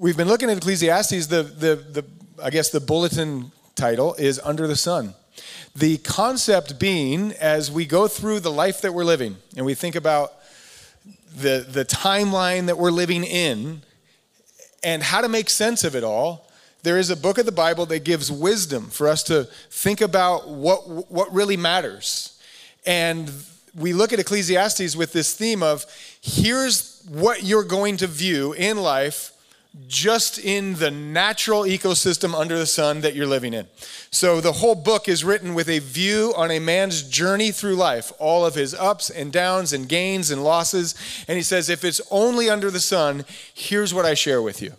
we've been looking at Ecclesiastes. The, the, the, I guess the bulletin title is Under the Sun. The concept being, as we go through the life that we're living and we think about the, the timeline that we're living in and how to make sense of it all, there is a book of the Bible that gives wisdom for us to think about what, what really matters. And we look at Ecclesiastes with this theme of here's what you're going to view in life just in the natural ecosystem under the sun that you're living in. So the whole book is written with a view on a man's journey through life, all of his ups and downs and gains and losses. And he says, if it's only under the sun, here's what I share with you.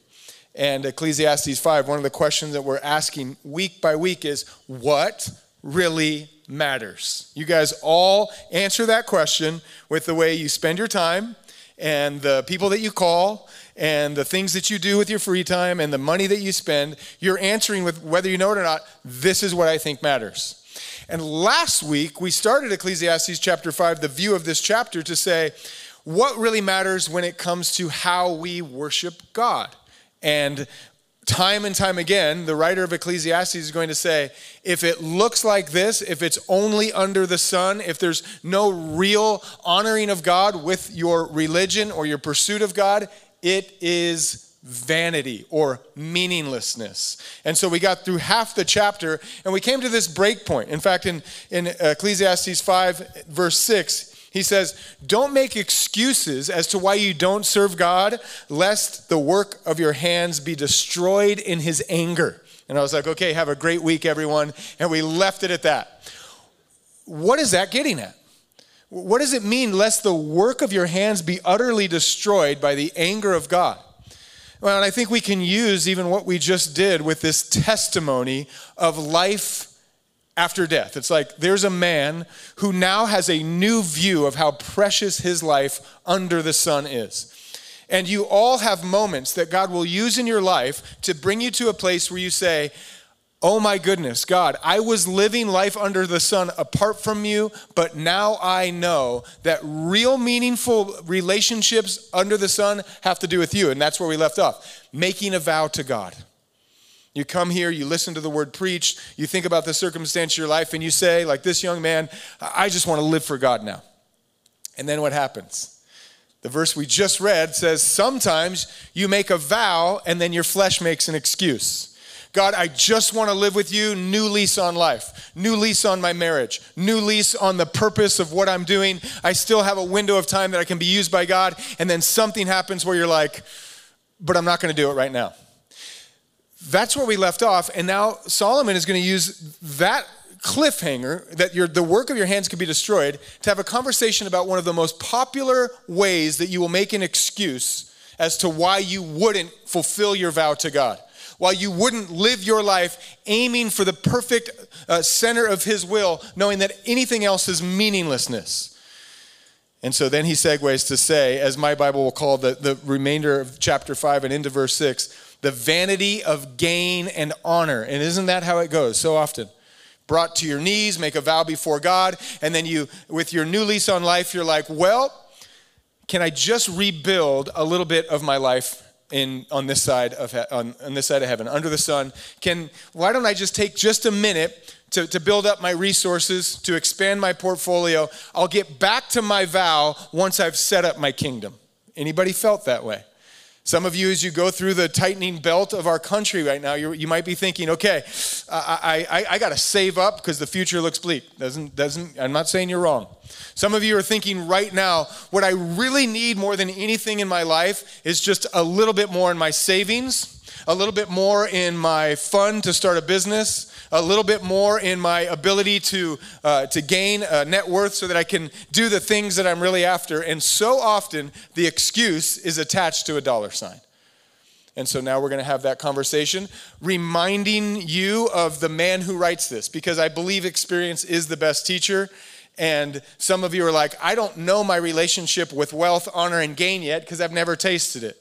And Ecclesiastes 5, one of the questions that we're asking week by week is, what really matters? You guys all answer that question with the way you spend your time and the people that you call and the things that you do with your free time and the money that you spend, you're answering with whether you know it or not, this is what I think matters. And last week, we started Ecclesiastes chapter 5, the view of this chapter, to say what really matters when it comes to how we worship God. And time and time again, the writer of Ecclesiastes is going to say if it looks like this, if it's only under the sun, if there's no real honoring of God with your religion or your pursuit of God, it is vanity or meaninglessness. And so we got through half the chapter and we came to this break point. In fact, in, in Ecclesiastes 5, verse 6, he says, Don't make excuses as to why you don't serve God, lest the work of your hands be destroyed in his anger. And I was like, Okay, have a great week, everyone. And we left it at that. What is that getting at? What does it mean, lest the work of your hands be utterly destroyed by the anger of God? Well, and I think we can use even what we just did with this testimony of life after death. It's like there's a man who now has a new view of how precious his life under the sun is. And you all have moments that God will use in your life to bring you to a place where you say, Oh my goodness, God, I was living life under the sun apart from you, but now I know that real meaningful relationships under the sun have to do with you. And that's where we left off making a vow to God. You come here, you listen to the word preached, you think about the circumstance of your life, and you say, like this young man, I just want to live for God now. And then what happens? The verse we just read says, Sometimes you make a vow, and then your flesh makes an excuse. God, I just want to live with you. New lease on life, new lease on my marriage, new lease on the purpose of what I'm doing. I still have a window of time that I can be used by God. And then something happens where you're like, but I'm not going to do it right now. That's where we left off. And now Solomon is going to use that cliffhanger that your, the work of your hands could be destroyed to have a conversation about one of the most popular ways that you will make an excuse as to why you wouldn't fulfill your vow to God while you wouldn't live your life aiming for the perfect uh, center of His will, knowing that anything else is meaninglessness. And so then he segues to say, as my Bible will call the, the remainder of chapter 5 and into verse 6, the vanity of gain and honor. And isn't that how it goes so often? Brought to your knees, make a vow before God, and then you, with your new lease on life, you're like, well, can I just rebuild a little bit of my life in on this side of on, on this side of heaven under the sun. Can why don't i just take just a minute to, to build up my resources to expand my portfolio? I'll get back to my vow once i've set up my kingdom. Anybody felt that way some of you, as you go through the tightening belt of our country right now, you might be thinking, okay, I, I, I got to save up because the future looks bleak. Doesn't, doesn't, I'm not saying you're wrong. Some of you are thinking right now, what I really need more than anything in my life is just a little bit more in my savings a little bit more in my fund to start a business, a little bit more in my ability to, uh, to gain a net worth so that I can do the things that I'm really after. And so often, the excuse is attached to a dollar sign. And so now we're going to have that conversation, reminding you of the man who writes this, because I believe experience is the best teacher. And some of you are like, I don't know my relationship with wealth, honor, and gain yet because I've never tasted it.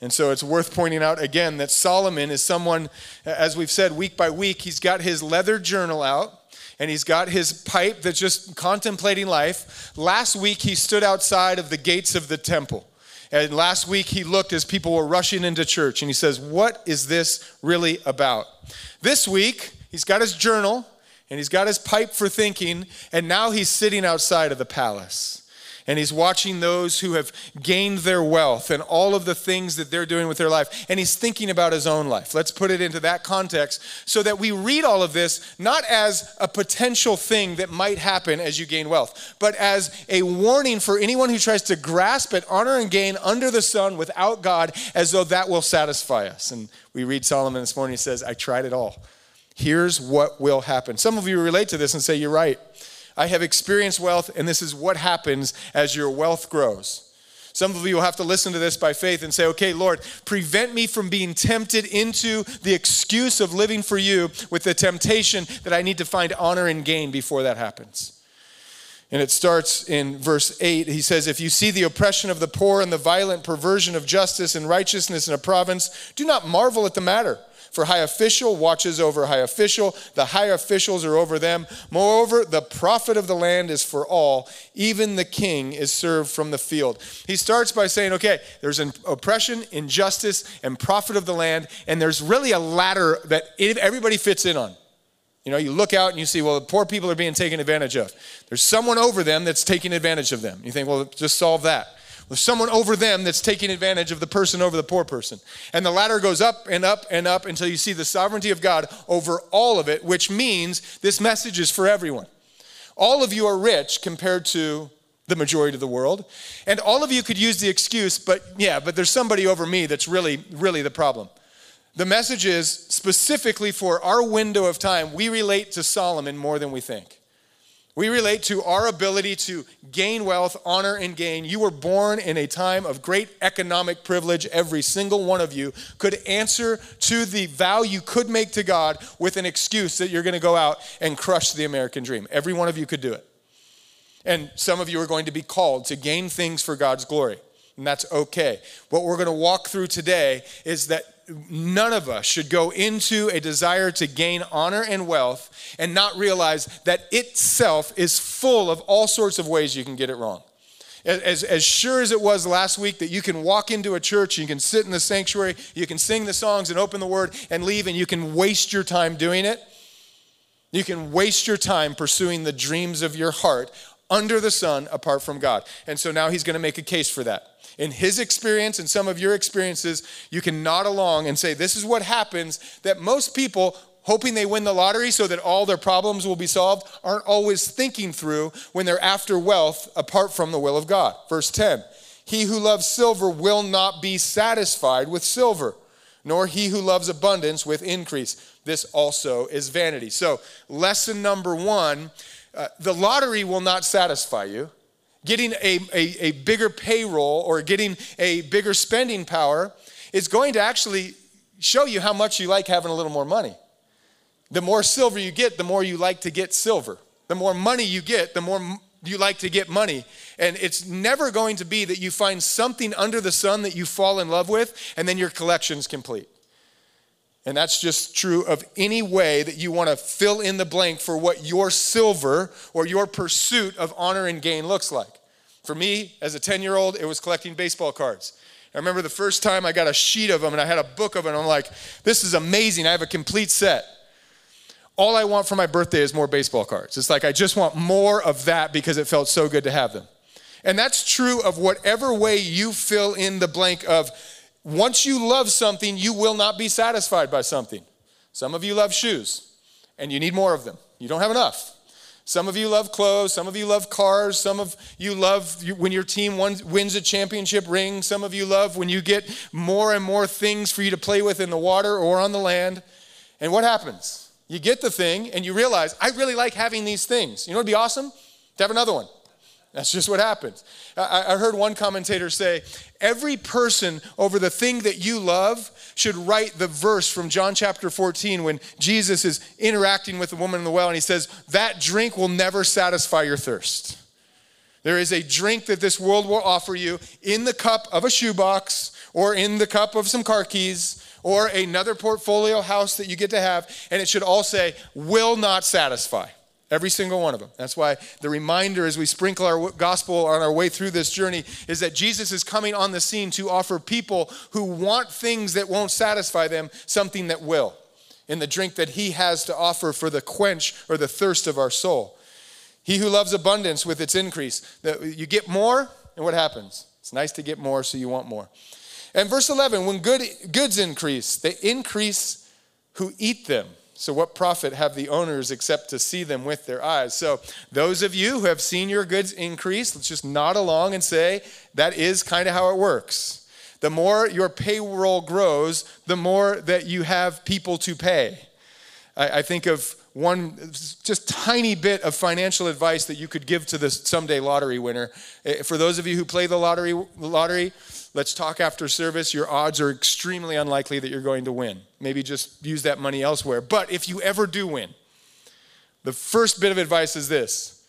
And so it's worth pointing out again that Solomon is someone, as we've said week by week, he's got his leather journal out and he's got his pipe that's just contemplating life. Last week, he stood outside of the gates of the temple And last week he looked as people were rushing into church and he says, What is this really about? This week, he's got his journal and he's got his pipe for thinking, and now he's sitting outside of the palace and he's watching those who have gained their wealth and all of the things that they're doing with their life. And he's thinking about his own life. Let's put it into that context so that we read all of this not as a potential thing that might happen as you gain wealth, but as a warning for anyone who tries to grasp at honor and gain under the sun without God as though that will satisfy us. And we read Solomon this morning, he says, I tried it all. Here's what will happen. Some of you relate to this and say, You're right. I have experienced wealth, and this is what happens as your wealth grows. Some of you will have to listen to this by faith and say, okay, Lord, prevent me from being tempted into the excuse of living for you with the temptation that I need to find honor and gain before that happens. And it starts in verse 8. He says, If you see the oppression of the poor and the violent perversion of justice and righteousness in a province, do not marvel at the matter for high official watches over high official, the high officials are over them. Moreover, the profit of the land is for all, even the king is served from the field. He starts by saying, okay, there's an oppression, injustice, and profit of the land, and there's really a ladder that everybody fits in on. You know, you look out and you see, well, the poor people are being taken advantage of. There's someone over them that's taking advantage of them. You think, well, just solve that. There's someone over them that's taking advantage of the person over the poor person. And the ladder goes up and up and up until you see the sovereignty of God over all of it, which means this message is for everyone. All of you are rich compared to the majority of the world. And all of you could use the excuse, but yeah, but there's somebody over me that's really, really the problem. The message is specifically for our window of time, we relate to Solomon more than we think. We relate to our ability to gain wealth, honor, and gain. You were born in a time of great economic privilege. Every single one of you could answer to the vow you could make to God with an excuse that you're going to go out and crush the American dream. Every one of you could do it. And some of you are going to be called to gain things for God's glory, and that's okay. What we're going to walk through today is that none of us should go into a desire to gain honor and wealth and not realize that itself is full of all sorts of ways you can get it wrong. As, as sure as it was last week that you can walk into a church, you can sit in the sanctuary, you can sing the songs and open the word and leave, and you can waste your time doing it. You can waste your time pursuing the dreams of your heart under the sun apart from God. And so now he's going to make a case for that in his experience and some of your experiences, you can nod along and say, This is what happens that most people, hoping they win the lottery so that all their problems will be solved, aren't always thinking through when they're after wealth apart from the will of God. Verse 10 He who loves silver will not be satisfied with silver, nor he who loves abundance with increase. This also is vanity. So, lesson number one uh, the lottery will not satisfy you getting a, a, a bigger payroll or getting a bigger spending power is going to actually show you how much you like having a little more money. The more silver you get, the more you like to get silver. The more money you get, the more you like to get money. And it's never going to be that you find something under the sun that you fall in love with and then your collection's complete. And that's just true of any way that you want to fill in the blank for what your silver or your pursuit of honor and gain looks like. For me, as a 10 year old, it was collecting baseball cards. I remember the first time I got a sheet of them and I had a book of them. I'm like, this is amazing. I have a complete set. All I want for my birthday is more baseball cards. It's like I just want more of that because it felt so good to have them. And that's true of whatever way you fill in the blank of once you love something, you will not be satisfied by something. Some of you love shoes, and you need more of them. You don't have enough. Some of you love clothes. Some of you love cars. Some of you love when your team wins a championship ring. Some of you love when you get more and more things for you to play with in the water or on the land. And what happens? You get the thing and you realize, I really like having these things. You know what would be awesome? To have another one. That's just what happens. I, heard one commentator say, every person over the thing that you love should write the verse from John chapter 14 when Jesus is interacting with the woman in the well and he says, That drink will never satisfy your thirst. There is a drink that this world will offer you in the cup of a shoebox or in the cup of some car keys or another portfolio house that you get to have, and it should all say, will not satisfy. Every single one of them. That's why the reminder as we sprinkle our gospel on our way through this journey is that Jesus is coming on the scene to offer people who want things that won't satisfy them something that will in the drink that he has to offer for the quench or the thirst of our soul. He who loves abundance with its increase. That You get more, and what happens? It's nice to get more, so you want more. And verse 11, when good, goods increase, they increase who eat them. So, what profit have the owners except to see them with their eyes? So, those of you who have seen your goods increase, let's just nod along and say that is kind of how it works. The more your payroll grows, the more that you have people to pay. I, I think of one just tiny bit of financial advice that you could give to this someday lottery winner. Eh, for those of you who play the lottery, lottery, let's talk after service. Your odds are extremely unlikely that you're going to win. Maybe just use that money elsewhere. But if you ever do win, the first bit of advice is this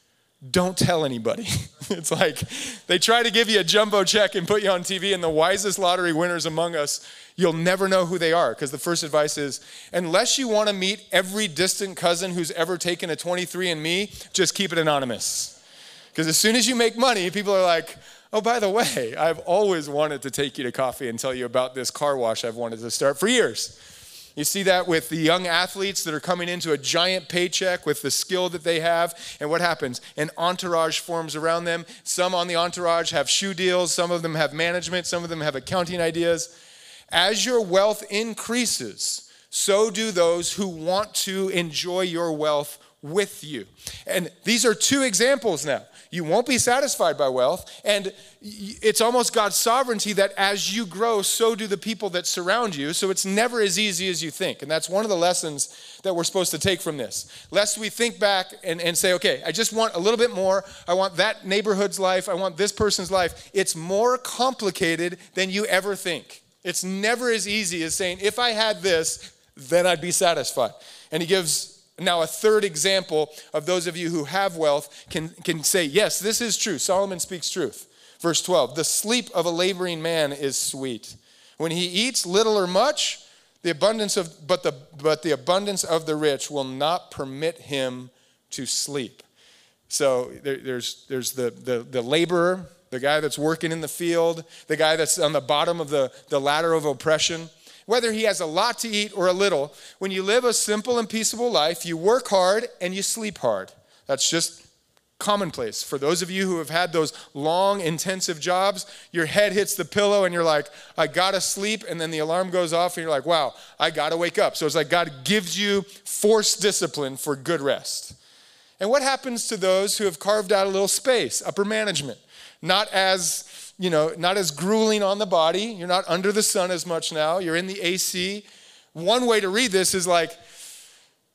don't tell anybody. it's like they try to give you a jumbo check and put you on TV, and the wisest lottery winners among us, you'll never know who they are. Because the first advice is unless you want to meet every distant cousin who's ever taken a 23andMe, just keep it anonymous. Because as soon as you make money, people are like, oh, by the way, I've always wanted to take you to coffee and tell you about this car wash I've wanted to start for years. You see that with the young athletes that are coming into a giant paycheck with the skill that they have. And what happens? An entourage forms around them. Some on the entourage have shoe deals, some of them have management, some of them have accounting ideas. As your wealth increases, so do those who want to enjoy your wealth with you. And these are two examples now. You won't be satisfied by wealth. And it's almost God's sovereignty that as you grow, so do the people that surround you. So it's never as easy as you think. And that's one of the lessons that we're supposed to take from this. Lest we think back and, and say, okay, I just want a little bit more. I want that neighborhood's life. I want this person's life. It's more complicated than you ever think. It's never as easy as saying, if I had this, then I'd be satisfied. And he gives now, a third example of those of you who have wealth can, can say, yes, this is true. Solomon speaks truth. Verse 12 The sleep of a laboring man is sweet. When he eats little or much, the abundance of, but, the, but the abundance of the rich will not permit him to sleep. So there, there's, there's the, the, the laborer, the guy that's working in the field, the guy that's on the bottom of the, the ladder of oppression whether he has a lot to eat or a little, when you live a simple and peaceable life, you work hard and you sleep hard. That's just commonplace. For those of you who have had those long, intensive jobs, your head hits the pillow and you're like, I gotta sleep. And then the alarm goes off and you're like, wow, I gotta wake up. So it's like God gives you forced discipline for good rest. And what happens to those who have carved out a little space, upper management? Not as you know, not as grueling on the body. You're not under the sun as much now. You're in the AC. One way to read this is like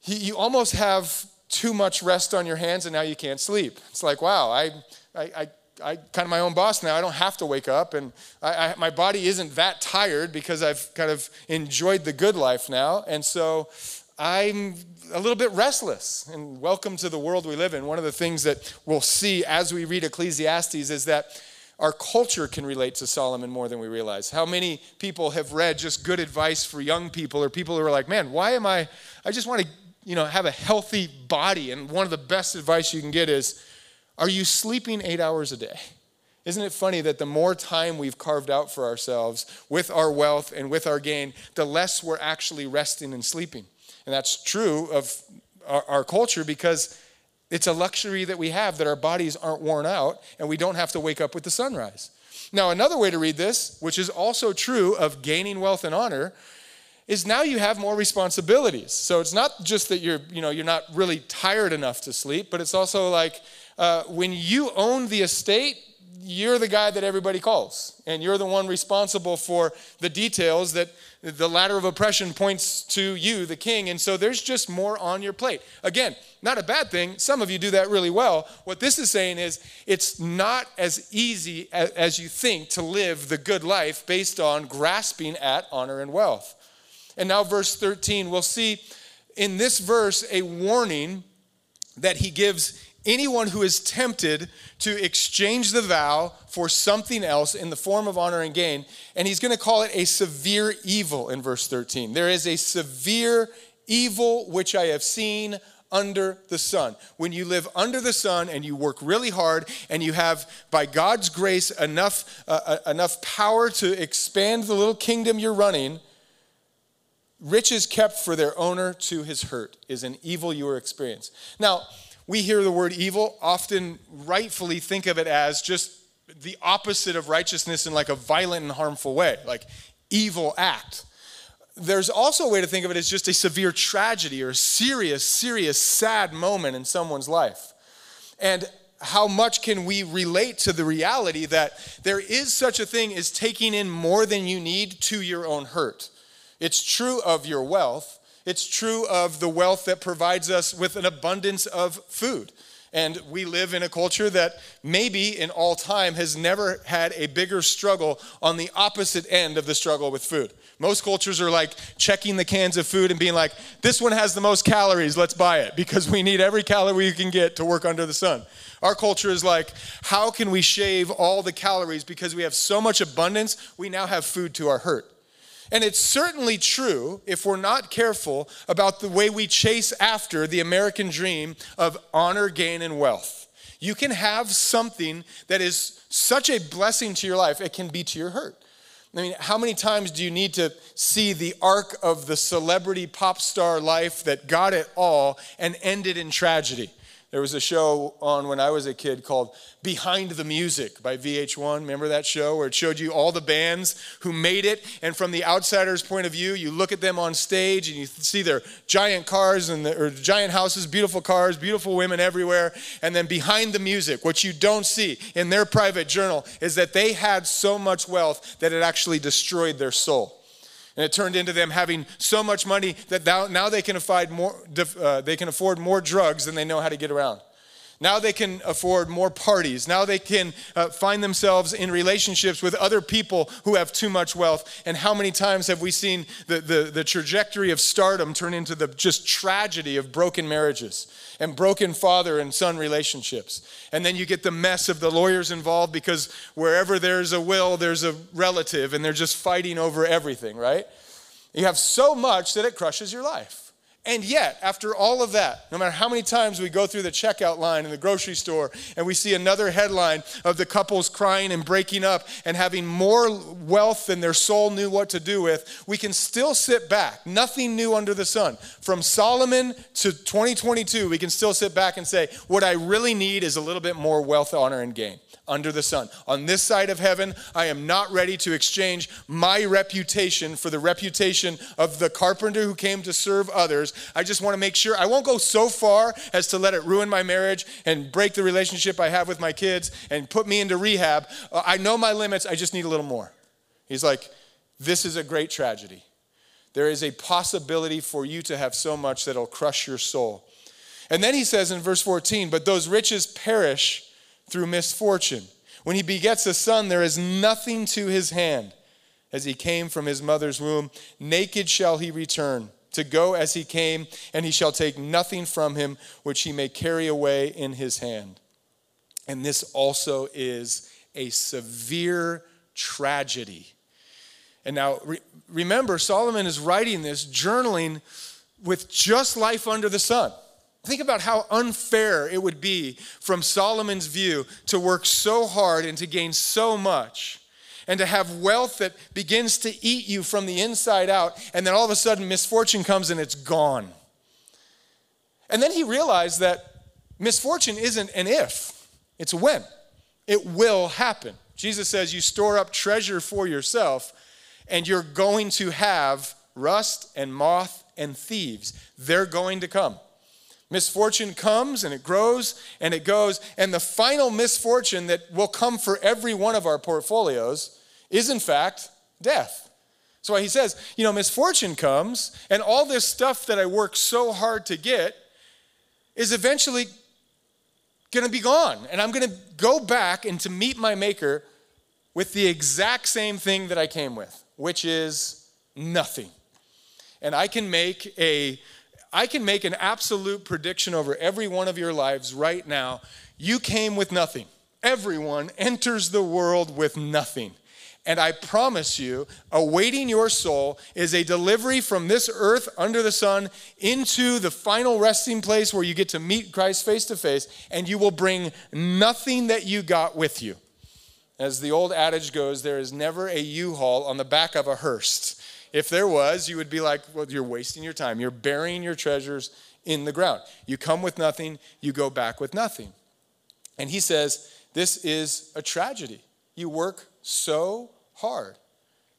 you almost have too much rest on your hands and now you can't sleep. It's like, wow, I, I, I, I kind of my own boss now. I don't have to wake up, and I, I, my body isn't that tired because I've kind of enjoyed the good life now. And so I'm a little bit restless. And welcome to the world we live in. One of the things that we'll see as we read Ecclesiastes is that our culture can relate to Solomon more than we realize. How many people have read just good advice for young people or people who are like, man, why am I, I just want to, you know, have a healthy body. And one of the best advice you can get is, are you sleeping eight hours a day? Isn't it funny that the more time we've carved out for ourselves with our wealth and with our gain, the less we're actually resting and sleeping? And that's true of our, our culture because it's a luxury that we have that our bodies aren't worn out and we don't have to wake up with the sunrise. Now, another way to read this, which is also true of gaining wealth and honor, is now you have more responsibilities. So it's not just that you're, you know, you're not really tired enough to sleep, but it's also like uh, when you own the estate, you're the guy that everybody calls, and you're the one responsible for the details that the ladder of oppression points to you, the king, and so there's just more on your plate. Again, not a bad thing. Some of you do that really well. What this is saying is it's not as easy as, you think to live the good life based on grasping at honor and wealth. And now, verse 13, we'll see in this verse a warning that he gives anyone who is tempted to exchange the vow for something else in the form of honor and gain. And he's going to call it a severe evil in verse 13. There is a severe evil which I have seen under the sun. When you live under the sun and you work really hard and you have, by God's grace, enough, uh, uh, enough power to expand the little kingdom you're running, riches kept for their owner to his hurt is an evil you will experience. Now, we hear the word evil, often rightfully think of it as just the opposite of righteousness in like a violent and harmful way, like evil act there's also a way to think of it as just a severe tragedy or a serious, serious, sad moment in someone's life. And how much can we relate to the reality that there is such a thing as taking in more than you need to your own hurt? It's true of your wealth, it's true of the wealth that provides us with an abundance of food. And we live in a culture that maybe in all time has never had a bigger struggle on the opposite end of the struggle with food. Most cultures are like checking the cans of food and being like, this one has the most calories, let's buy it because we need every calorie you can get to work under the sun. Our culture is like, how can we shave all the calories because we have so much abundance, we now have food to our hurt. And it's certainly true if we're not careful about the way we chase after the American dream of honor, gain, and wealth. You can have something that is such a blessing to your life, it can be to your hurt. I mean, how many times do you need to see the arc of the celebrity pop star life that got it all and ended in tragedy? There was a show on when I was a kid called Behind the Music by VH1. Remember that show where it showed you all the bands who made it? And from the outsider's point of view, you look at them on stage and you see their giant cars and or giant houses, beautiful cars, beautiful women everywhere. And then behind the music, what you don't see in their private journal is that they had so much wealth that it actually destroyed their soul. And it turned into them having so much money that now they can afford more, uh, they can afford more drugs than they know how to get around. Now they can afford more parties. Now they can uh, find themselves in relationships with other people who have too much wealth. And how many times have we seen the, the, the trajectory of stardom turn into the just tragedy of broken marriages and broken father and son relationships? And then you get the mess of the lawyers involved because wherever there's a will, there's a relative, and they're just fighting over everything, right? You have so much that it crushes your life. And yet, after all of that, no matter how many times we go through the checkout line in the grocery store and we see another headline of the couples crying and breaking up and having more wealth than their soul knew what to do with, we can still sit back. Nothing new under the sun. From Solomon to 2022, we can still sit back and say, what I really need is a little bit more wealth, honor, and gain under the sun. On this side of heaven, I am not ready to exchange my reputation for the reputation of the carpenter who came to serve others. I just want to make sure I won't go so far as to let it ruin my marriage and break the relationship I have with my kids and put me into rehab. Uh, I know my limits, I just need a little more. He's like, This is a great tragedy. There is a possibility for you to have so much that'll crush your soul. And then he says in verse 14, But those riches perish through misfortune. When he begets a son, there is nothing to his hand. As he came from his mother's womb, naked shall he return, to go as he came, and he shall take nothing from him which he may carry away in his hand. And this also is a severe tragedy. And now re- remember, Solomon is writing this, journaling with just life under the sun. Think about how unfair it would be from Solomon's view to work so hard and to gain so much and to have wealth that begins to eat you from the inside out, and then all of a sudden misfortune comes and it's gone. And then he realized that misfortune isn't an if, it's a when. It will happen. Jesus says, You store up treasure for yourself, and you're going to have rust and moth and thieves. They're going to come. Misfortune comes and it grows and it goes. And the final misfortune that will come for every one of our portfolios is, in fact, death. That's why he says, you know, misfortune comes and all this stuff that I work so hard to get is eventually going to be gone. And I'm going to go back and to meet my maker with the exact same thing that I came with, which is nothing. And I can make a I can make an absolute prediction over every one of your lives right now. You came with nothing. Everyone enters the world with nothing. And I promise you, awaiting your soul is a delivery from this earth under the sun into the final resting place where you get to meet Christ face to face, and you will bring nothing that you got with you. As the old adage goes, there is never a U haul on the back of a hearse. If there was, you would be like, well, you're wasting your time. You're burying your treasures in the ground. You come with nothing, you go back with nothing. And he says, This is a tragedy. You work so hard.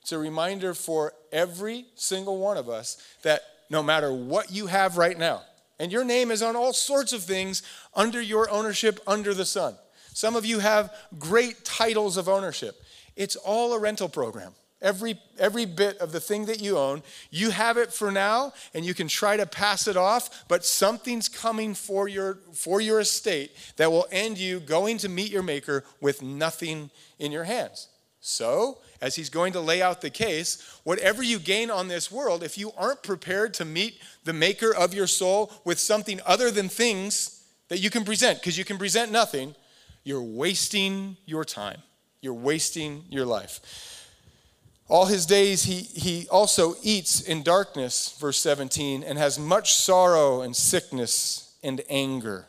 It's a reminder for every single one of us that no matter what you have right now, and your name is on all sorts of things under your ownership under the sun. Some of you have great titles of ownership. It's all a rental program. Every, every bit of the thing that you own, you have it for now and you can try to pass it off, but something's coming for your, for your estate that will end you going to meet your maker with nothing in your hands. So, as he's going to lay out the case, whatever you gain on this world, if you aren't prepared to meet the maker of your soul with something other than things that you can present, because you can present nothing, you're wasting your time. You're wasting your life. All his days he, he also eats in darkness, verse 17, and has much sorrow and sickness and anger.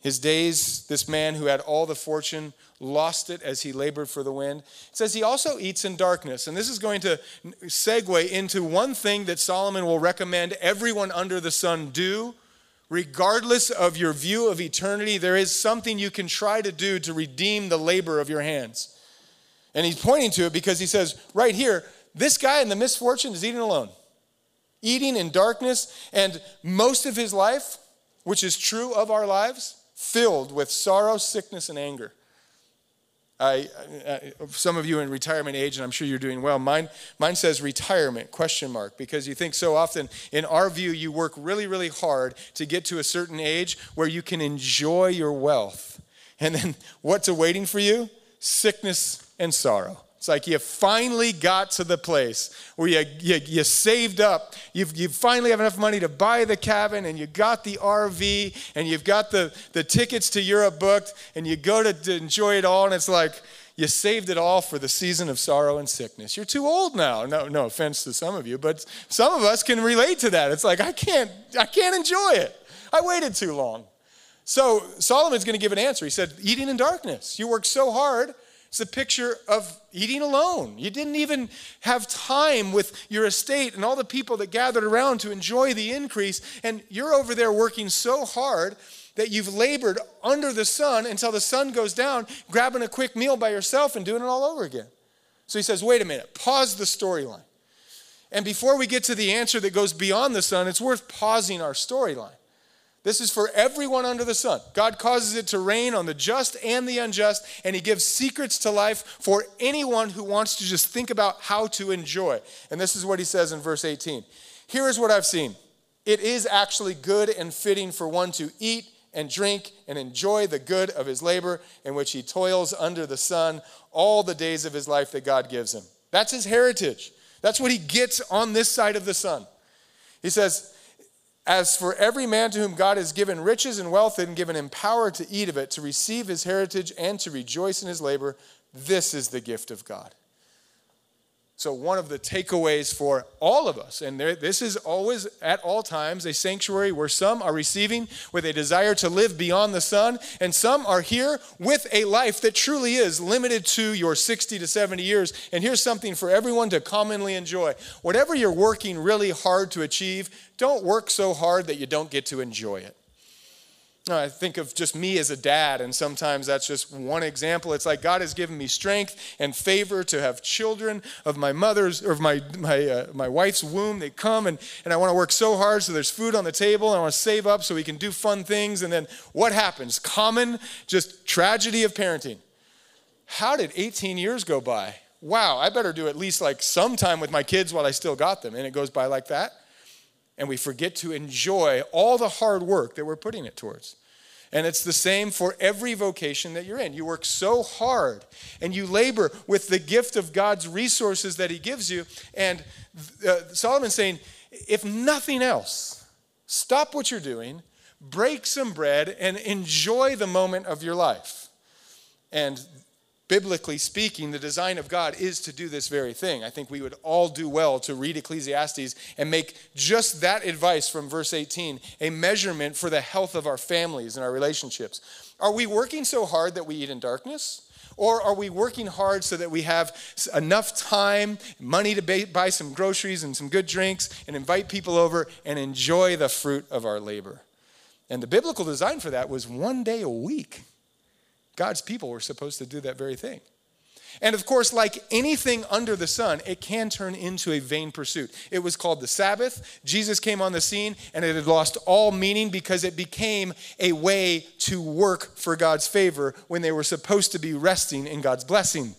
His days, this man who had all the fortune lost it as he labored for the wind. It says he also eats in darkness. And this is going to segue into one thing that Solomon will recommend everyone under the sun do. Regardless of your view of eternity, there is something you can try to do to redeem the labor of your hands. And he's pointing to it because he says, right here, this guy in the misfortune is eating alone, eating in darkness, and most of his life, which is true of our lives, filled with sorrow, sickness, and anger. I, I, some of you in retirement age, and I'm sure you're doing well. Mine, mine says retirement question mark because you think so often in our view you work really, really hard to get to a certain age where you can enjoy your wealth, and then what's awaiting for you? Sickness and sorrow. It's like you finally got to the place where you, you, you saved up. You've, you finally have enough money to buy the cabin and you got the RV and you've got the, the tickets to Europe booked and you go to, to enjoy it all. And it's like you saved it all for the season of sorrow and sickness. You're too old now. No, no offense to some of you, but some of us can relate to that. It's like, I can't, I can't enjoy it. I waited too long. So Solomon's going to give an answer. He said, Eating in darkness. You work so hard it's a picture of eating alone. You didn't even have time with your estate and all the people that gathered around to enjoy the increase. And you're over there working so hard that you've labored under the sun until the sun goes down, grabbing a quick meal by yourself and doing it all over again. So he says, wait a minute, pause the storyline. And before we get to the answer that goes beyond the sun, it's worth pausing our storyline. This is for everyone under the sun. God causes it to rain on the just and the unjust, and He gives secrets to life for anyone who wants to just think about how to enjoy. And this is what He says in verse 18 Here is what I've seen it is actually good and fitting for one to eat and drink and enjoy the good of his labor in which he toils under the sun all the days of his life that God gives him. That's his heritage. That's what he gets on this side of the sun. He says, as for every man to whom God has given riches and wealth and given him power to eat of it, to receive his heritage and to rejoice in his labor, this is the gift of God. So, one of the takeaways for all of us, and there, this is always at all times a sanctuary where some are receiving with a desire to live beyond the sun, and some are here with a life that truly is limited to your 60 to 70 years. And here's something for everyone to commonly enjoy. Whatever you're working really hard to achieve, don't work so hard that you don't get to enjoy it. I think of just me as a dad, and sometimes that's just one example. It's like God has given me strength and favor to have children of my mother's or of my my uh, my wife's womb. They come and and I want to work so hard so there's food on the table, and I want to save up so we can do fun things. And then what happens? Common, just tragedy of parenting. How did 18 years go by? Wow, I better do at least like some time with my kids while I still got them, and it goes by like that and we forget to enjoy all the hard work that we're putting it towards. And it's the same for every vocation that you're in. You work so hard and you labor with the gift of God's resources that He gives you. And uh, Solomon's saying, if nothing else, stop what you're doing, break some bread, and enjoy the moment of your life. And biblically speaking, the design of God is to do this very thing. I think we would all do well to read Ecclesiastes and make just that advice from verse 18 a measurement for the health of our families and our relationships. Are we working so hard that we eat in darkness? Or are we working hard so that we have enough time, money to buy some groceries and some good drinks, and invite people over and enjoy the fruit of our labor? And the biblical design for that was one day a week. God's people were supposed to do that very thing. And of course, like anything under the sun, it can turn into a vain pursuit. It was called the Sabbath. Jesus came on the scene and it had lost all meaning because it became a way to work for God's favor when they were supposed to be resting in God's blessing.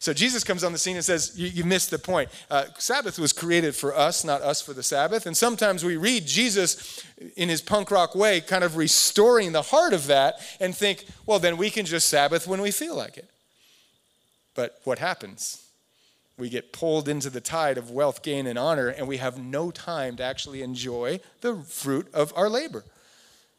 So Jesus comes on the scene and says, You, you missed the point. Uh, Sabbath was created for us, not us for the Sabbath. And sometimes we read Jesus in his punk rock way, kind of restoring the heart of that, and think, Well, then we can just Sabbath when we feel like it. But what happens? We get pulled into the tide of wealth, gain, and honor, and we have no time to actually enjoy the fruit of our labor.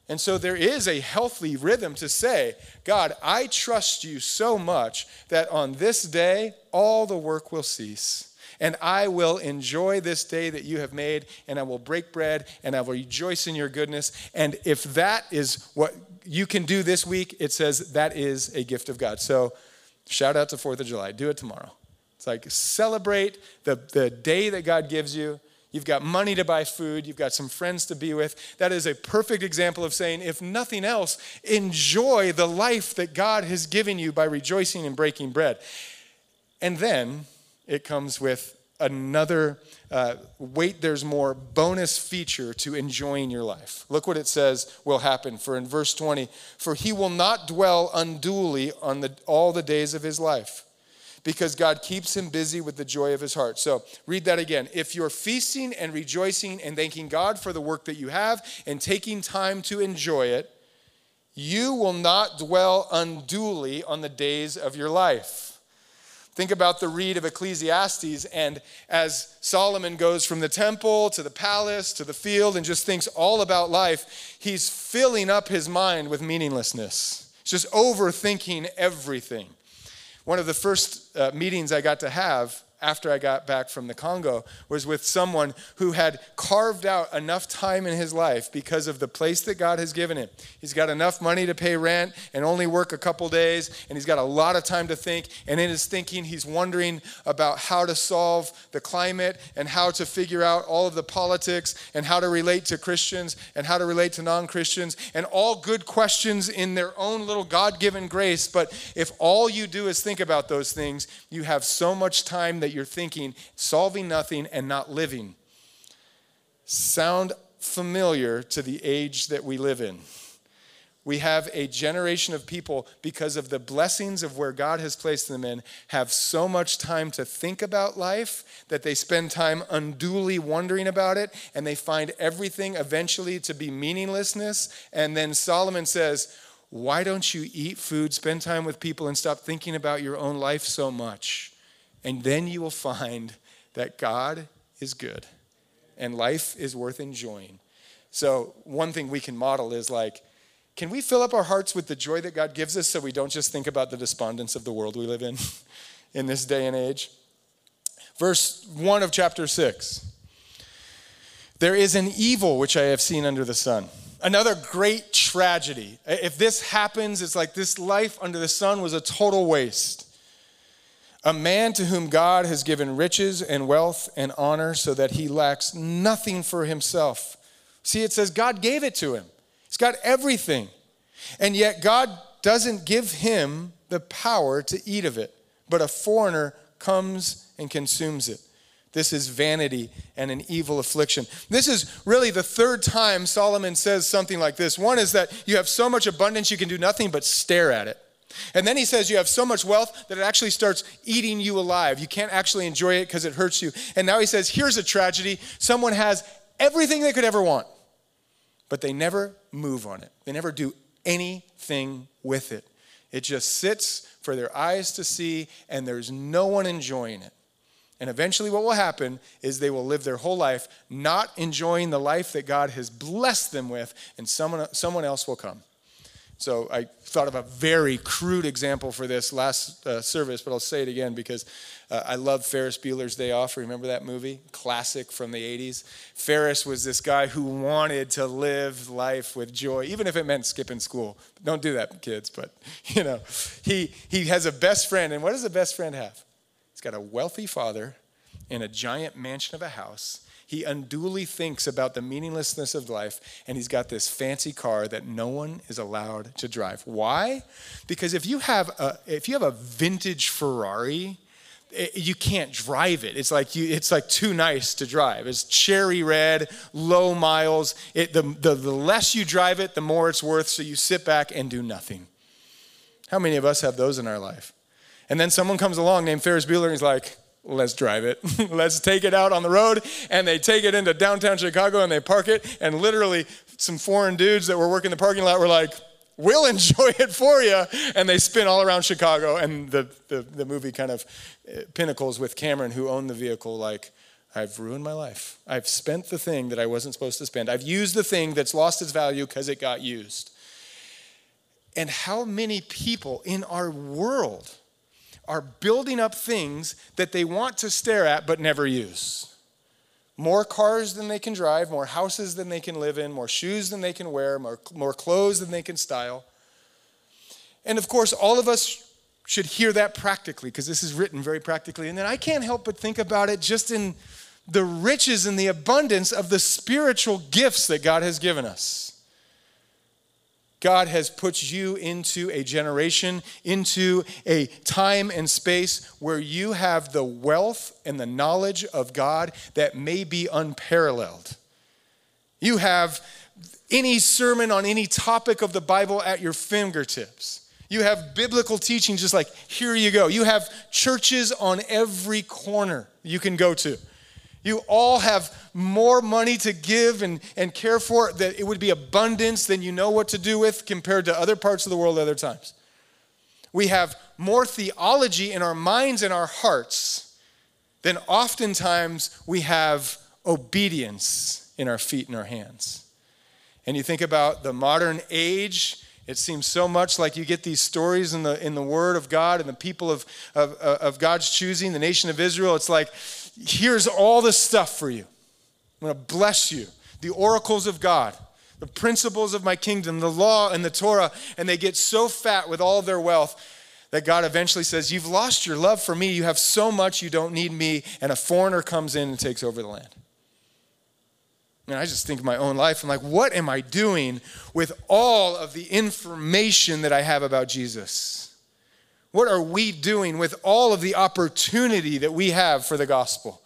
And so there is a healthy rhythm to say, God, I trust you so much that on this day, all the work will cease. And I will enjoy this day that you have made, and I will break bread, and I will rejoice in your goodness. And if that is what you can do this week, it says that is a gift of God. So shout out to 4th of July. Do it tomorrow. It's like celebrate the, the day that God gives you You've got money to buy food. You've got some friends to be with. That is a perfect example of saying, if nothing else, enjoy the life that God has given you by rejoicing and breaking bread. And then it comes with another uh, wait, there's more bonus feature to enjoying your life. Look what it says will happen. For in verse 20, for he will not dwell unduly on the, all the days of his life because God keeps him busy with the joy of his heart. So read that again. If you're feasting and rejoicing and thanking God for the work that you have and taking time to enjoy it, you will not dwell unduly on the days of your life. Think about the read of Ecclesiastes, and as Solomon goes from the temple to the palace to the field and just thinks all about life, he's filling up his mind with meaninglessness. He's just overthinking everything. One of the first uh, meetings I got to have after I got back from the Congo was with someone who had carved out enough time in his life because of the place that God has given him. He's got enough money to pay rent and only work a couple days, and he's got a lot of time to think. And in his thinking, he's wondering about how to solve the climate and how to figure out all of the politics and how to relate to Christians and how to relate to non Christians, and all good questions in their own little God given grace. But if all you do is think about those things, you have so much time that that you're thinking, solving nothing and not living, sound familiar to the age that we live in. We have a generation of people, because of the blessings of where God has placed them in, have so much time to think about life that they spend time unduly wondering about it and they find everything eventually to be meaninglessness. And then Solomon says, Why don't you eat food, spend time with people, and stop thinking about your own life so much? And then you will find that God is good and life is worth enjoying. So, one thing we can model is like, can we fill up our hearts with the joy that God gives us so we don't just think about the despondence of the world we live in in this day and age? Verse 1 of chapter 6. There is an evil which I have seen under the sun. Another great tragedy. If this happens, it's like this life under the sun was a total waste. A man to whom God has given riches and wealth and honor so that he lacks nothing for himself. See, it says God gave it to him, he's got everything. And yet, God doesn't give him the power to eat of it, but a foreigner comes and consumes it. This is vanity and an evil affliction. This is really the third time Solomon says something like this. One is that you have so much abundance you can do nothing but stare at it. And then he says you have so much wealth that it actually starts eating you alive. You can't actually enjoy it because it hurts you. And now he says, here's a tragedy. Someone has everything they could ever want, but they never move on it. They never do anything with it. It just sits for their eyes to see, and there's no one enjoying it. And eventually, what will happen is they will live their whole life not enjoying the life that God has blessed them with, and someone, someone else will come So I thought of a very crude example for this last uh, service, but I'll say it again because uh, I love Ferris Bueller's Day Off. Remember that movie? Classic from the 80s. Ferris was this guy who wanted to live life with joy, even if it meant skipping school. Don't do that, kids, but you know, he, he has a best friend. And what does a best friend have? He's got a wealthy father in a giant mansion of a house he unduly thinks about the meaninglessness of life, and he's got this fancy car that no one is allowed to drive. Why? Because if you have a, if you have a vintage Ferrari, it, you can't drive it. It's like you, it's like too nice to drive. It's cherry red, low miles. It, the, the, the less you drive it, the more it's worth. So you sit back and do nothing. How many of us have those in our life? And then someone comes along named Ferris Bueller and he's like, let's drive it. let's take it out on the road. And they take it into downtown Chicago and they park it. And literally, some foreign dudes that were working the parking lot were like, we'll enjoy it for you. And they spin all around Chicago. And the, the, the movie kind of uh, pinnacles with Cameron, who owned the vehicle, like, I've ruined my life. I've spent the thing that I wasn't supposed to spend. I've used the thing that's lost its value because it got used. And how many people in our world are building up things that they want to stare at but never use. More cars than they can drive, more houses than they can live in, more shoes than they can wear, more, more clothes than they can style. And of course, all of us should hear that practically because this is written very practically. And then I can't help but think about it just in the riches and the abundance of the spiritual gifts that God has given us. God has put you into a generation, into a time and space where you have the wealth and the knowledge of God that may be unparalleled. You have any sermon on any topic of the Bible at your fingertips. You have biblical teaching just like, here you go. You have churches on every corner you can go to. You all have more money to give and, and care for, that it would be abundance than you know what to do with compared to other parts of the world other times. We have more theology in our minds and our hearts than oftentimes we have obedience in our feet and our hands. And you think about the modern age, it seems so much like you get these stories in the, in the Word of God and the people of, of, of God's choosing, the nation of Israel. It's like here's all the stuff for you. I'm going to bless you. The oracles of God, the principles of my kingdom, the law and the Torah, and they get so fat with all their wealth that God eventually says, You've lost your love for me. You have so much, you don't need me. And a foreigner comes in and takes over the land. And I just think of my own life. I'm like, what am I doing with all of the information that I have about Jesus? What are we doing with all of the opportunity that we have for the gospel?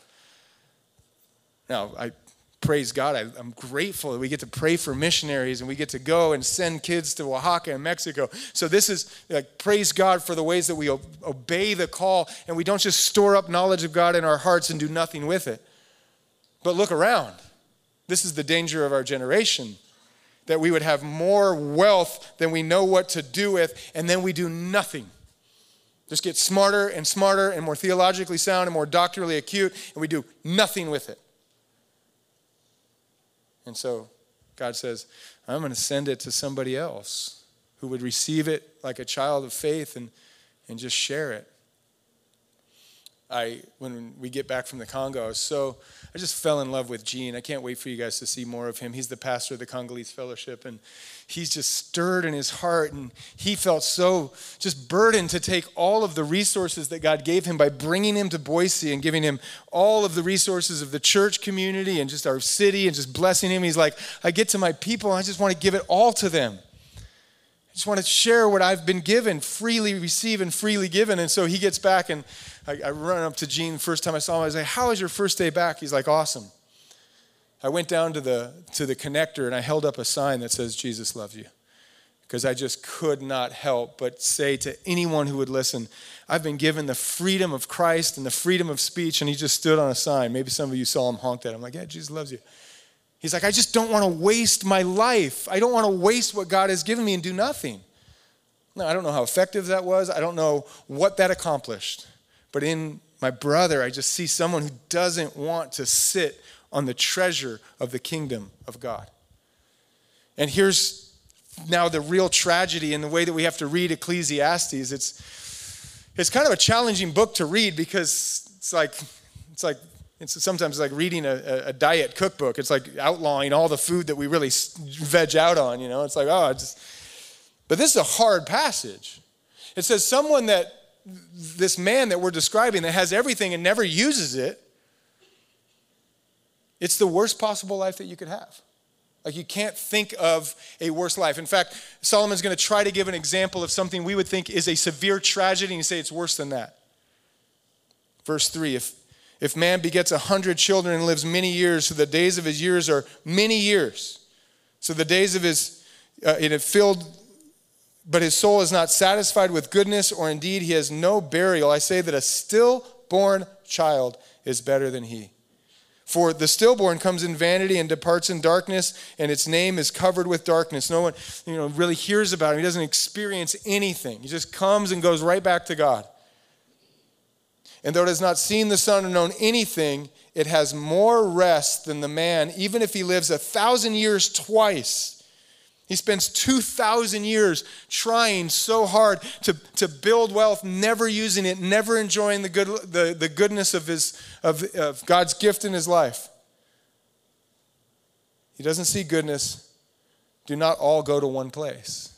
Now, I praise God. I, am grateful that we get to pray for missionaries and we get to go and send kids to Oaxaca and Mexico. So, this is like, praise God for the ways that we obey the call and we don't just store up knowledge of God in our hearts and do nothing with it. But look around. This is the danger of our generation that we would have more wealth than we know what to do with, and then we do nothing. Just get smarter and smarter and more theologically sound and more doctrinally acute, and we do nothing with it. And so God says, I'm going to send it to somebody else who would receive it like a child of faith and, and just share it. I, when we get back from the Congo, so, I just fell in love with Gene. I can't wait for you guys to see more of him. He's the pastor of the Congolese Fellowship, and he's just stirred in his heart, and he felt so just burdened to take all of the resources that God gave him by bringing him to Boise and giving him all of the resources of the church community and just our city and just blessing him. He's like, I get to my people, I just want to give it all to them. I just want to share what I've been given, freely receive and freely given. And so he gets back and I, I run up to Gene first time I saw him. I was like, "How was your first day back?" He's like, "Awesome." I went down to the to the connector and I held up a sign that says "Jesus loves you," because I just could not help but say to anyone who would listen, "I've been given the freedom of Christ and the freedom of speech." And he just stood on a sign. Maybe some of you saw him honk that. I'm like, "Yeah, Jesus loves you." He's like, "I just don't want to waste my life. I don't want to waste what God has given me and do nothing." Now, I don't know how effective that was. I don't know what that accomplished. But in my brother, I just see someone who doesn't want to sit on the treasure of the kingdom of God. And here's now the real tragedy in the way that we have to read Ecclesiastes. It's, it's kind of a challenging book to read because it's like, it's like, it's sometimes like reading a, a diet cookbook. It's like outlawing all the food that we really veg out on, you know? It's like, oh, just, but this is a hard passage. It says someone that, this man that we're describing that has everything and never uses it, it's the worst possible life that you could have. Like you can't think of a worse life. In fact, Solomon's going to try to give an example of something we would think is a severe tragedy and say it's worse than that. Verse 3 If, if man begets a hundred children and lives many years, so the days of his years are many years. So the days of his, uh, it filled, but his soul is not satisfied with goodness, or indeed he has no burial. I say that a stillborn child is better than he. For the stillborn comes in vanity and departs in darkness, and its name is covered with darkness. No one, you know, really hears about him. He doesn't experience anything. He just comes and goes right back to God. And though it has not seen the sun or known anything, it has more rest than the man, even if he lives a thousand years twice. He spends 2,000 years trying so hard to, to build wealth, never using it, never enjoying the, good, the, the goodness of, his, of, of God's gift in his life. He doesn't see goodness. Do not all go to one place.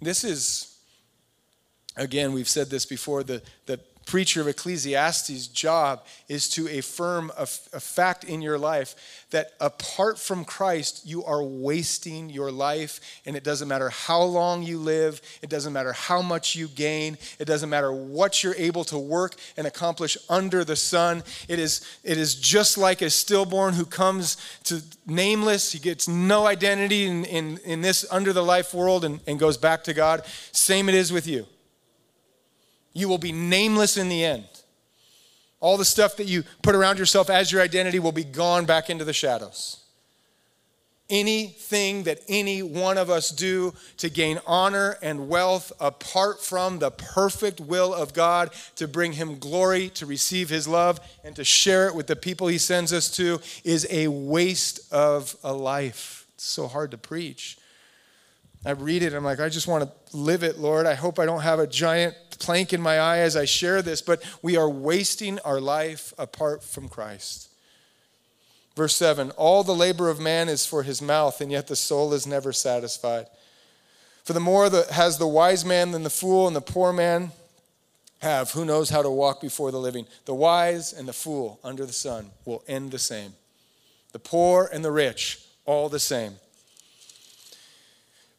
This is, again, we've said this before, the, the preacher of Ecclesiastes' job is to affirm a, a, fact in your life that apart from Christ, you are wasting your life, and it doesn't matter how long you live, it doesn't matter how much you gain, it doesn't matter what you're able to work and accomplish under the sun. It is, it is just like a stillborn who comes to nameless, he gets no identity in, in, in this under the life world and, and goes back to God. Same it is with you you will be nameless in the end. All the stuff that you put around yourself as your identity will be gone back into the shadows. Anything that any one of us do to gain honor and wealth apart from the perfect will of God to bring Him glory, to receive His love, and to share it with the people He sends us to is a waste of a life. It's so hard to preach. I read it, I'm like, I just want to live it, Lord. I hope I don't have a giant plank in my eye as I share this, but we are wasting our life apart from Christ. Verse 7 All the labor of man is for his mouth, and yet the soul is never satisfied. For the more that has the wise man than the fool, and the poor man have, who knows how to walk before the living. The wise and the fool under the sun will end the same. The poor and the rich, all the same.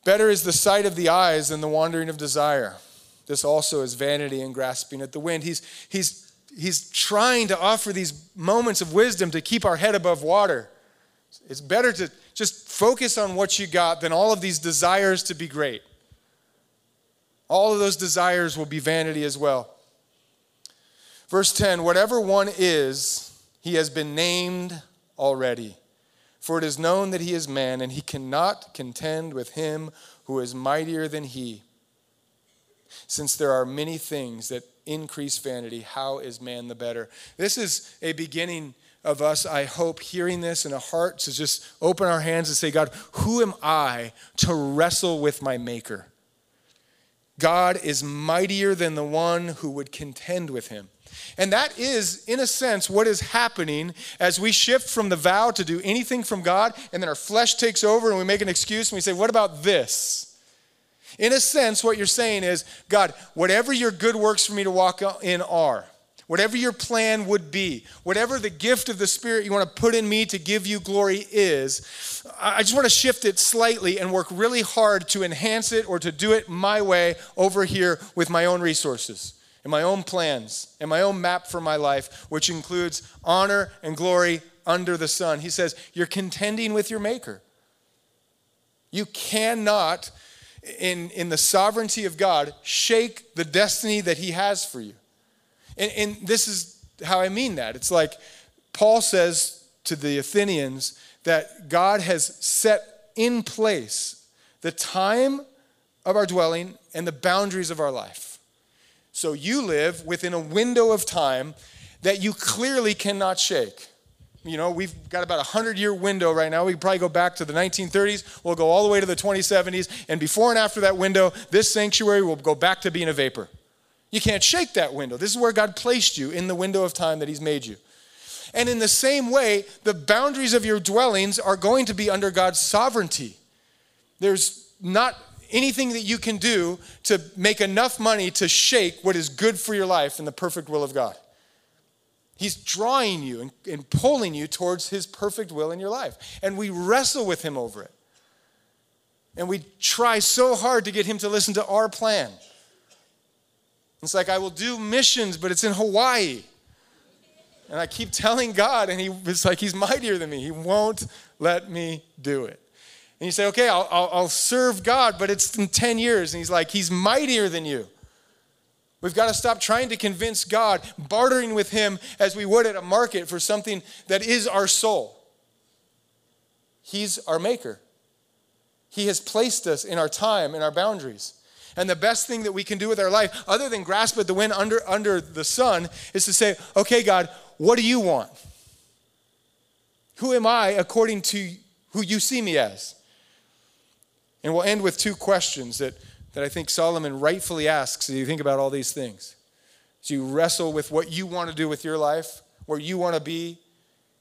Better is the sight of the eyes than the wandering of desire. This also is vanity and grasping at the wind. He's, he's, he's trying to offer these moments of wisdom to keep our head above water. It's better to just focus on what you got than all of these desires to be great. All of those desires will be vanity as well. Verse 10 Whatever one is, he has been named already. For it is known that he is man, and he cannot contend with him who is mightier than he. Since there are many things that increase vanity, how is man the better? This is a beginning of us, I hope, hearing this in a heart to just open our hands and say, God, who am I to wrestle with my Maker? God is mightier than the one who would contend with him. And that is, in a sense, what is happening as we shift from the vow to do anything from God, and then our flesh takes over and we make an excuse and we say, What about this? In a sense, what you're saying is, God, whatever your good works for me to walk in are, whatever your plan would be, whatever the gift of the Spirit you want to put in me to give you glory is, I just want to shift it slightly and work really hard to enhance it or to do it my way over here with my own resources and my own plans and my own map for my life, which includes honor and glory under the sun. He says, You're contending with your Maker. You cannot in, in the sovereignty of God, shake the destiny that He has for you. And, and this is how I mean that. It's like Paul says to the Athenians that God has set in place the time of our dwelling and the boundaries of our life. So you live within a window of time that you clearly cannot shake. You know, we've got about a 100 year window right now. We probably go back to the 1930s. We'll go all the way to the 2070s. And before and after that window, this sanctuary will go back to being a vapor. You can't shake that window. This is where God placed you in the window of time that He's made you. And in the same way, the boundaries of your dwellings are going to be under God's sovereignty. There's not anything that you can do to make enough money to shake what is good for your life in the perfect will of God. He's drawing you and, and, pulling you towards His perfect will in your life. And we wrestle with Him over it. And we try so hard to get Him to listen to our plan. It's like, I will do missions, but it's in Hawaii. And I keep telling God, and he, it's like He's mightier than me. He won't let me do it. And you say, okay, I'll, I'll, I'll serve God, but it's in 10 years. And He's like, He's mightier than you. We've got to stop trying to convince God, bartering with Him as we would at a market for something that is our soul. He's our maker. He has placed us in our time, in our boundaries. And the best thing that we can do with our life, other than grasp at the wind under, under the sun, is to say, okay, God, what do you want? Who am I according to who you see me as? And we'll end with two questions that that I think Solomon rightfully asks as you think about all these things. As you wrestle with what you want to do with your life, where you want to be,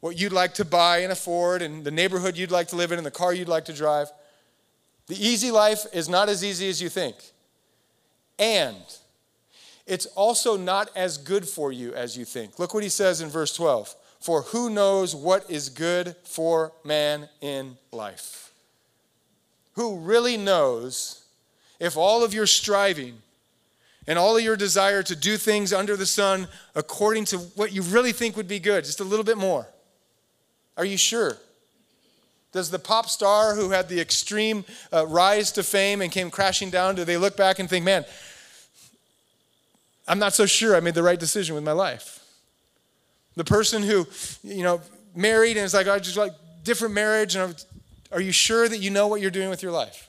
what you'd like to buy and afford, and the neighborhood you'd like to live in, and the car you'd like to drive. The easy life is not as easy as you think. And it's also not as good for you as you think. Look what he says in verse 12 For who knows what is good for man in life? Who really knows if all of your striving and all of your desire to do things under the sun according to what you really think would be good, just a little bit more? Are you sure? Does the pop star who had the extreme uh, rise to fame and came crashing down, do they look back and think, man, I'm not so sure I made the right decision with my life? The person who, you know, married and is like, I just like different marriage, and are you sure that you know what you're doing with your life?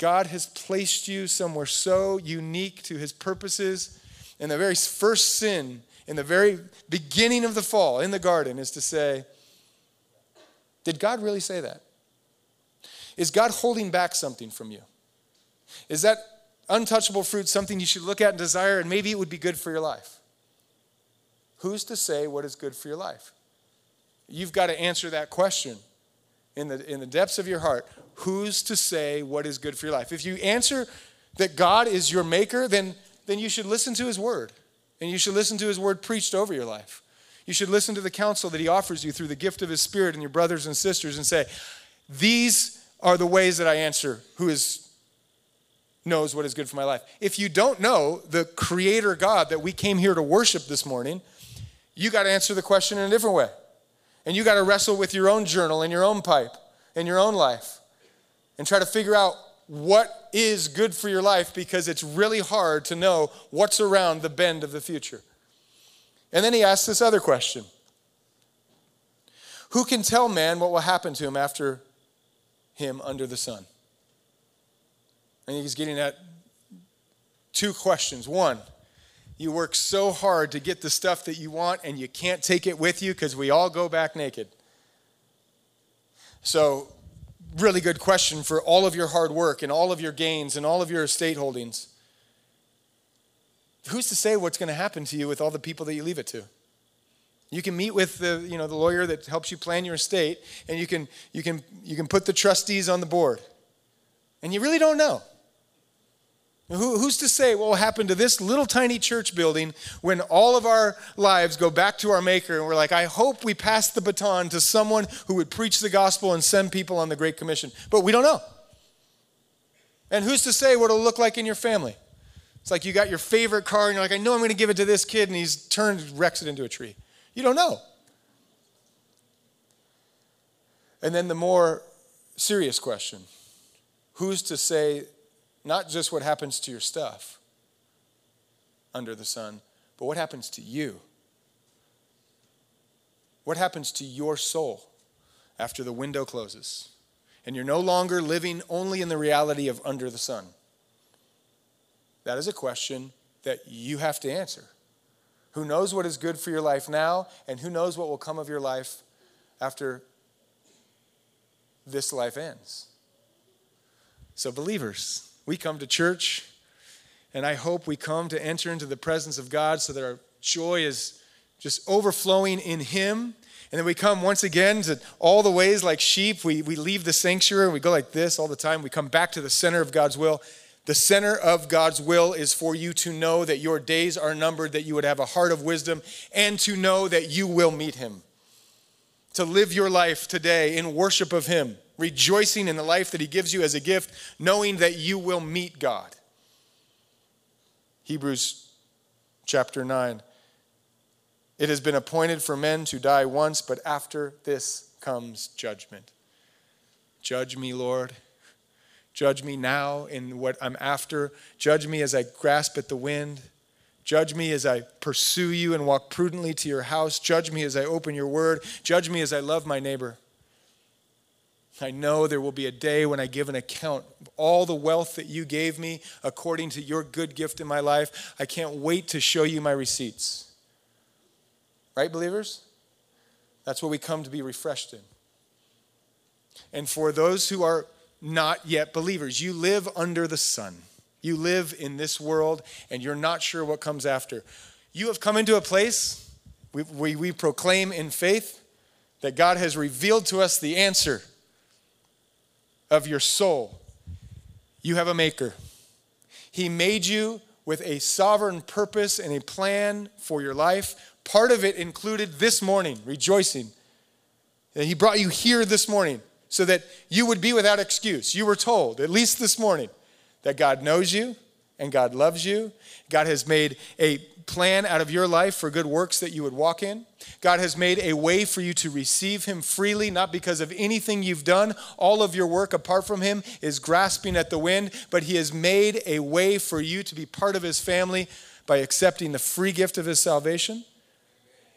God has placed you somewhere so unique to his purposes. And the very first sin in the very beginning of the fall in the garden is to say, Did God really say that? Is God holding back something from you? Is that untouchable fruit something you should look at and desire, and maybe it would be good for your life? Who's to say what is good for your life? You've got to answer that question in the, in the depths of your heart who's to say what is good for your life? If you answer that God is your maker, then, then you should listen to his word. And you should listen to his word preached over your life. You should listen to the counsel that he offers you through the gift of his spirit and your brothers and sisters and say, These are the ways that I answer who is knows what is good for my life. If you don't know the creator God that we came here to worship this morning, you got to answer the question in a different way. And you got to wrestle with your own journal and your own pipe and your own life and try to figure out what is good for your life because it's really hard to know what's around the bend of the future. And then he asks this other question Who can tell man what will happen to him after him under the sun? And he's getting at two questions. One, you work so hard to get the stuff that you want and you can't take it with you because we all go back naked. So really good question for all of your hard work and all of your gains and all of your estate holdings. Who's to say what's going to happen to you with all the people that you leave it to? You can meet with the, you know, the lawyer that helps you plan your estate, and you can, you, can, you can put the trustees on the board. And you really don't know. Who, who's to say what will happen to this little tiny church building when all of our lives go back to our Maker and we're like, I hope we pass the baton to someone who would preach the gospel and send people on the Great Commission? But we don't know. And who's to say what it'll look like in your family? It's like you got your favorite car and you're like, I know I'm going to give it to this kid, and he's turned, wrecks it into a tree. You don't know. And then the more serious question who's to say not just what happens to your stuff under the sun, but what happens to you. What happens to your soul after the window closes and you're no longer living only in the reality of under the sun? That is a question that you have to answer. who knows what is good for your life now, and who knows what will come of your life after this life ends. So, believers, we come to church, and I hope we come to enter into the presence of God so that our joy is just overflowing in Him. And then we come once again to all the ways like sheep. We, we leave the sanctuary and we go like this all the time. We come back to the center of God's will. The center of God's will is for you to know that your days are numbered, that you would have a heart of wisdom, and to know that you will meet Him. To live your life today in worship of Him, rejoicing in the life that He gives you as a gift, knowing that you will meet God. Hebrews chapter 9. It has been appointed for men to die once, but after this comes judgment. Judge me, Lord. Judge me now in what I'm after. Judge me as I grasp at the wind. Judge me as I pursue you and walk prudently to your house. Judge me as I open your word. Judge me as I love my neighbor. I know there will be a day when I give an account of all the wealth that you gave me according to your good gift in my life. I can't wait to show you my receipts. Right, believers? That's what we come to be refreshed in. And for those who are not yet believers, you live under the sun. You live in this world and you're not sure what comes after. You have come into a place we, we, we proclaim in faith that God has revealed to us the answer of your soul. You have a maker. He made you with a sovereign purpose and a plan for your life. Part of it included this morning, rejoicing. And he brought you here this morning so that you would be without excuse. You were told, at least this morning, that God knows you and God loves you. God has made a plan out of your life for good works that you would walk in. God has made a way for you to receive Him freely, not because of anything you've done. All of your work apart from Him is grasping at the wind, but He has made a way for you to be part of His family by accepting the free gift of His salvation.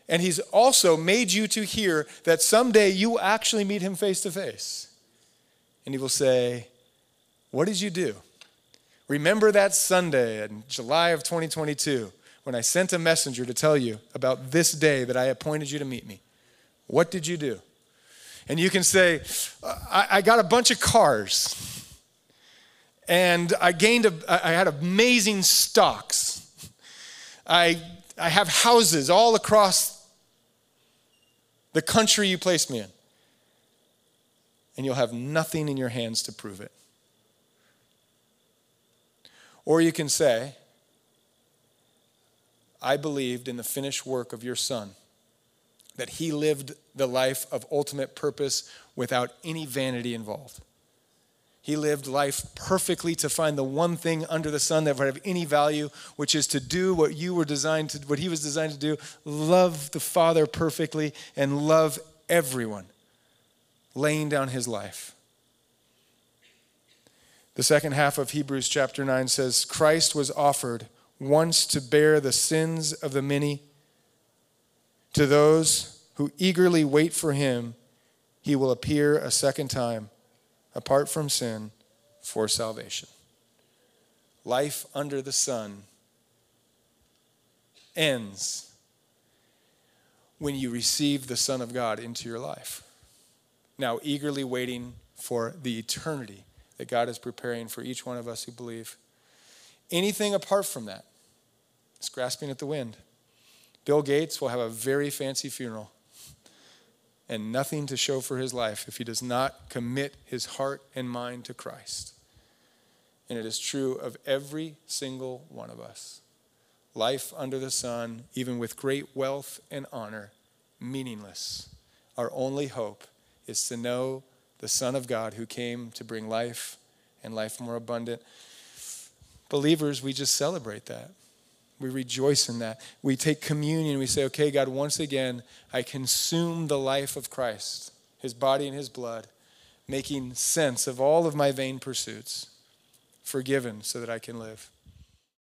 And He's also made you to hear that someday you will actually meet Him face to face. And He will say, What did you do? Remember that Sunday in July of 2022 when I sent a messenger to tell you about this day that I appointed you to meet me? What did you do? And you can say, I, I got a bunch of cars and I gained, a, I had amazing stocks. I, I have houses all across the country you placed me in. And you'll have nothing in your hands to prove it. Or you can say, I believed in the finished work of your Son, that he lived the life of ultimate purpose without any vanity involved. He lived life perfectly to find the one thing under the sun that would have any value, which is to do what you were designed to, what he was designed to do, love the Father perfectly and love everyone, laying down his life. The second half of Hebrews chapter 9 says, Christ was offered once to bear the sins of the many. To those who eagerly wait for him, he will appear a second time, apart from sin, for salvation. Life under the sun ends when you receive the Son of God into your life. Now, eagerly waiting for the eternity that God is preparing for each one of us who believe. Anything apart from that is grasping at the wind. Bill Gates will have a very fancy funeral and nothing to show for his life if he does not commit his heart and mind to Christ. And it is true of every single one of us. Life under the sun, even with great wealth and honor, meaningless. Our only hope is to know the Son of God who came to bring life and life more abundant. Believers, we just celebrate that. We rejoice in that. We take communion. We say, okay, God, once again, I consume the life of Christ, his body and his blood, making sense of all of my vain pursuits, forgiven so that I can live.